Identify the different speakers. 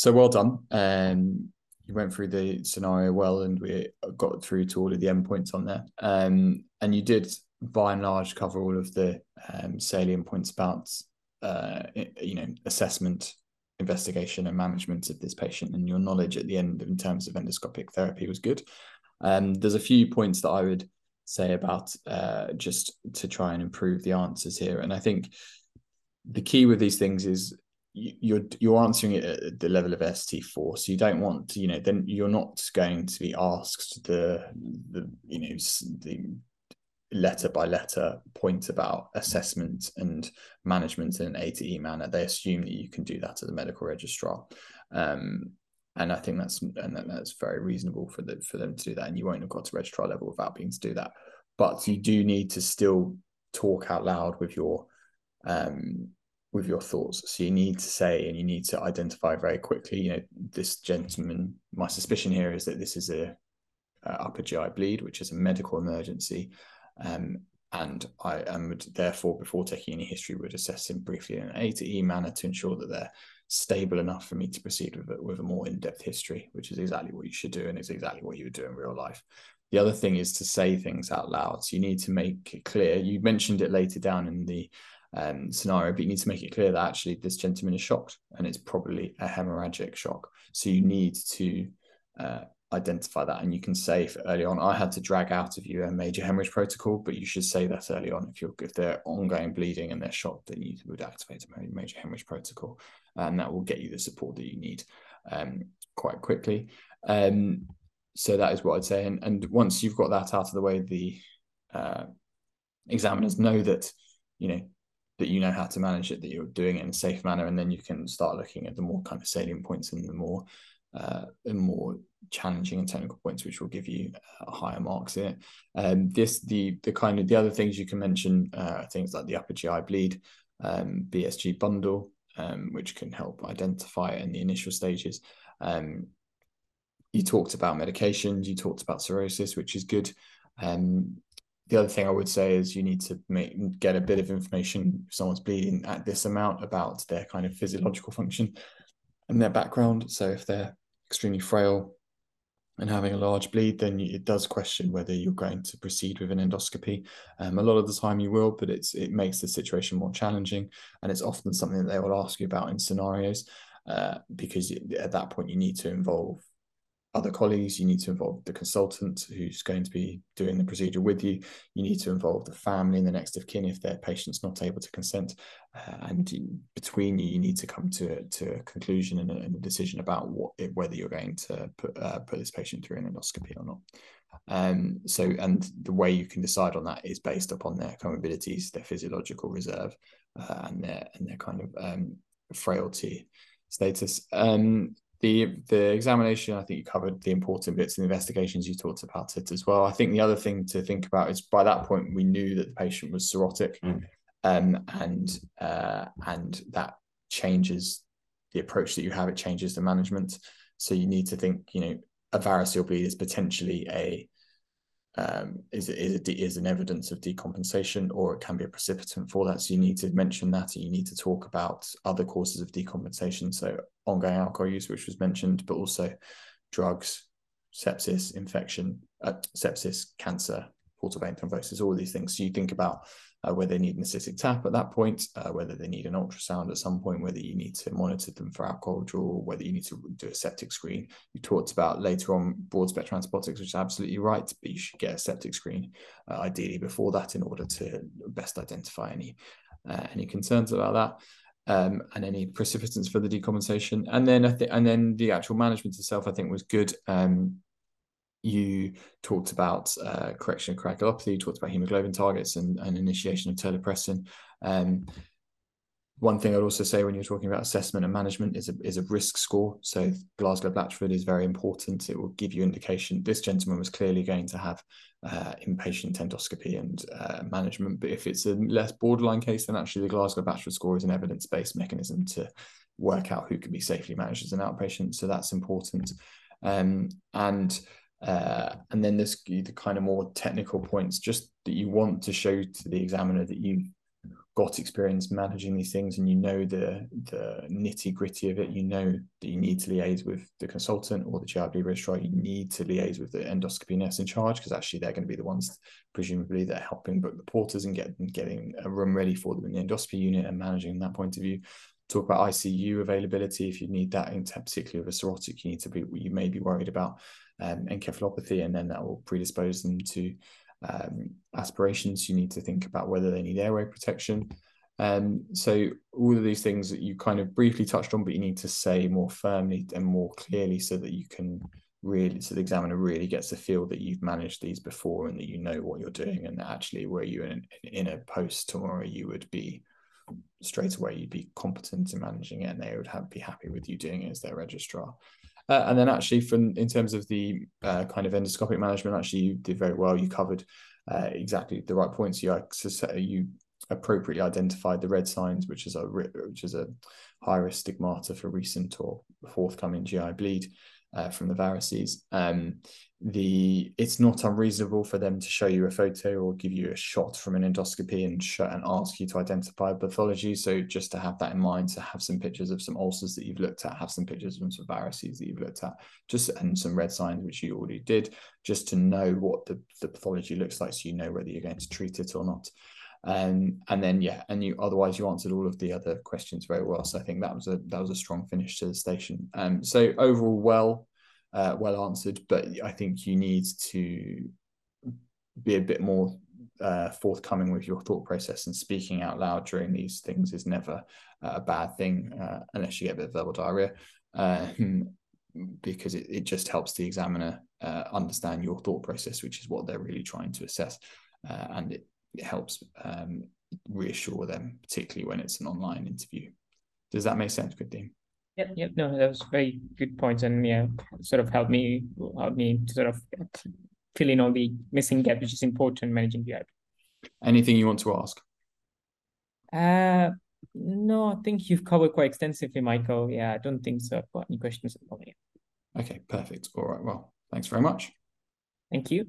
Speaker 1: So well done. Um, you went through the scenario well, and we got through to all of the endpoints on there. Um, and you did, by and large, cover all of the um, salient points about, uh, you know, assessment, investigation, and management of this patient. And your knowledge at the end, in terms of endoscopic therapy, was good. Um, there's a few points that I would say about uh, just to try and improve the answers here, and I think the key with these things is you're you're answering it at the level of ST4, so you don't want to, you know, then you're not going to be asked the the you know the letter by letter point about assessment and management in an A to E manner. They assume that you can do that at the medical registrar, um, and I think that's and that's very reasonable for the for them to do that. And you won't have got to registrar level without being to do that, but you do need to still talk out loud with your um with your thoughts. So you need to say and you need to identify very quickly. You know, this gentleman. My suspicion here is that this is a, a upper GI bleed, which is a medical emergency, um, and I am therefore, before taking any history, would assess him briefly in an A to E manner to ensure that they're stable enough for me to proceed with it with a more in-depth history, which is exactly what you should do and is exactly what you would do in real life. The other thing is to say things out loud. So you need to make it clear. You mentioned it later down in the um, scenario, but you need to make it clear that actually this gentleman is shocked and it's probably a hemorrhagic shock. So you need to uh, identify that. And you can say early on, I had to drag out of you a major hemorrhage protocol, but you should say that early on. If you're if they're ongoing bleeding and they're shocked, then you would activate a major hemorrhage protocol, and that will get you the support that you need um, quite quickly. Um, so that is what I'd say. And, and once you've got that out of the way, the uh, examiners know that you know that you know how to manage it, that you're doing it in a safe manner, and then you can start looking at the more kind of salient points and the more uh, the more challenging and technical points, which will give you uh, higher marks it. Um, this the the kind of the other things you can mention uh, things like the upper GI bleed, um, BSG bundle, um, which can help identify it in the initial stages. Um, you talked about medications, you talked about cirrhosis, which is good. Um, the other thing I would say is you need to make get a bit of information if someone's bleeding at this amount about their kind of physiological function and their background. So if they're extremely frail and having a large bleed, then it does question whether you're going to proceed with an endoscopy. Um, a lot of the time you will, but it's it makes the situation more challenging, and it's often something that they will ask you about in scenarios uh, because at that point you need to involve other colleagues, you need to involve the consultant who's going to be doing the procedure with you. You need to involve the family and the next of kin if their patient's not able to consent. Uh, and between you, you need to come to, to a conclusion and a, and a decision about what whether you're going to put uh, put this patient through an endoscopy or not. Um, so, and the way you can decide on that is based upon their comorbidities, their physiological reserve, uh, and their and their kind of um, frailty status. Um, the the examination i think you covered the important bits and investigations you talked about it as well i think the other thing to think about is by that point we knew that the patient was cirrhotic mm. um, and uh, and that changes the approach that you have it changes the management so you need to think you know a variceal bleed is potentially a um, is is is an evidence of decompensation, or it can be a precipitant for that. So you need to mention that, and you need to talk about other causes of decompensation. So ongoing alcohol use, which was mentioned, but also drugs, sepsis, infection, uh, sepsis, cancer, portal vein thrombosis, all these things. So you think about uh, whether they need an ascitic tap at that point, uh, whether they need an ultrasound at some point, whether you need to monitor them for alcohol withdrawal, whether you need to do a septic screen. You talked about later on broad spectrum antibiotics, which is absolutely right, but you should get a septic screen uh, ideally before that in order to best identify any uh, any concerns about that. Um, and any precipitants for the decompensation, and then I think, and then the actual management itself, I think was good. Um, you talked about uh, correction of coagulopathy, you talked about hemoglobin targets and, and initiation of terlipressin. Um, one thing I'd also say when you're talking about assessment and management is a, is a risk score. So Glasgow Blatchford is very important. It will give you indication. This gentleman was clearly going to have uh, inpatient endoscopy and uh, management. But if it's a less borderline case, then actually the Glasgow Blatchford score is an evidence-based mechanism to work out who can be safely managed as an outpatient. So that's important. Um, and uh, and then there's the kind of more technical points, just that you want to show to the examiner that you got experience managing these things and you know the the nitty gritty of it, you know that you need to liaise with the consultant or the GIB registrar. You need to liaise with the endoscopy nurse in charge because actually they're going to be the ones, presumably, that are helping book the porters and get getting a room ready for them in the endoscopy unit and managing that point of view. Talk about ICU availability if you need that, in particularly with a cirrhotic, you need to be you may be worried about um, encephalopathy, and then that will predispose them to um, aspirations. You need to think about whether they need airway protection. Um, so all of these things that you kind of briefly touched on, but you need to say more firmly and more clearly so that you can really, so the examiner really gets the feel that you've managed these before and that you know what you're doing, and actually where you in in a post tomorrow you would be straight away you'd be competent in managing it, and they would have be happy with you doing it as their registrar. Uh, and then actually, from in terms of the uh, kind of endoscopic management, actually you did very well. You covered uh, exactly the right points. You you appropriately identified the red signs, which is a which is a high risk stigmata for recent or forthcoming GI bleed uh, from the varices. Um, the it's not unreasonable for them to show you a photo or give you a shot from an endoscopy and show, and ask you to identify pathology. So just to have that in mind, to have some pictures of some ulcers that you've looked at, have some pictures of some varices that you've looked at, just and some red signs which you already did, just to know what the, the pathology looks like, so you know whether you're going to treat it or not. Um, and then yeah, and you otherwise you answered all of the other questions very well. So I think that was a that was a strong finish to the station. Um, so overall, well, uh, well answered, but I think you need to be a bit more uh, forthcoming with your thought process and speaking out loud during these things is never uh, a bad thing uh, unless you get a bit of verbal diarrhea um, because it, it just helps the examiner uh, understand your thought process which is what they're really trying to assess uh, and it, it helps um, reassure them particularly when it's an online interview does that make sense good dean
Speaker 2: Yep, yep. No, that was very good points, and yeah, sort of helped me help me to sort of fill in all the missing gap, which is important managing the
Speaker 1: Anything you want to ask?
Speaker 2: Uh, no, I think you've covered quite extensively, Michael. Yeah, I don't think so. I've got any questions at the moment.
Speaker 1: Okay, perfect. All right. Well, thanks very much.
Speaker 2: Thank you.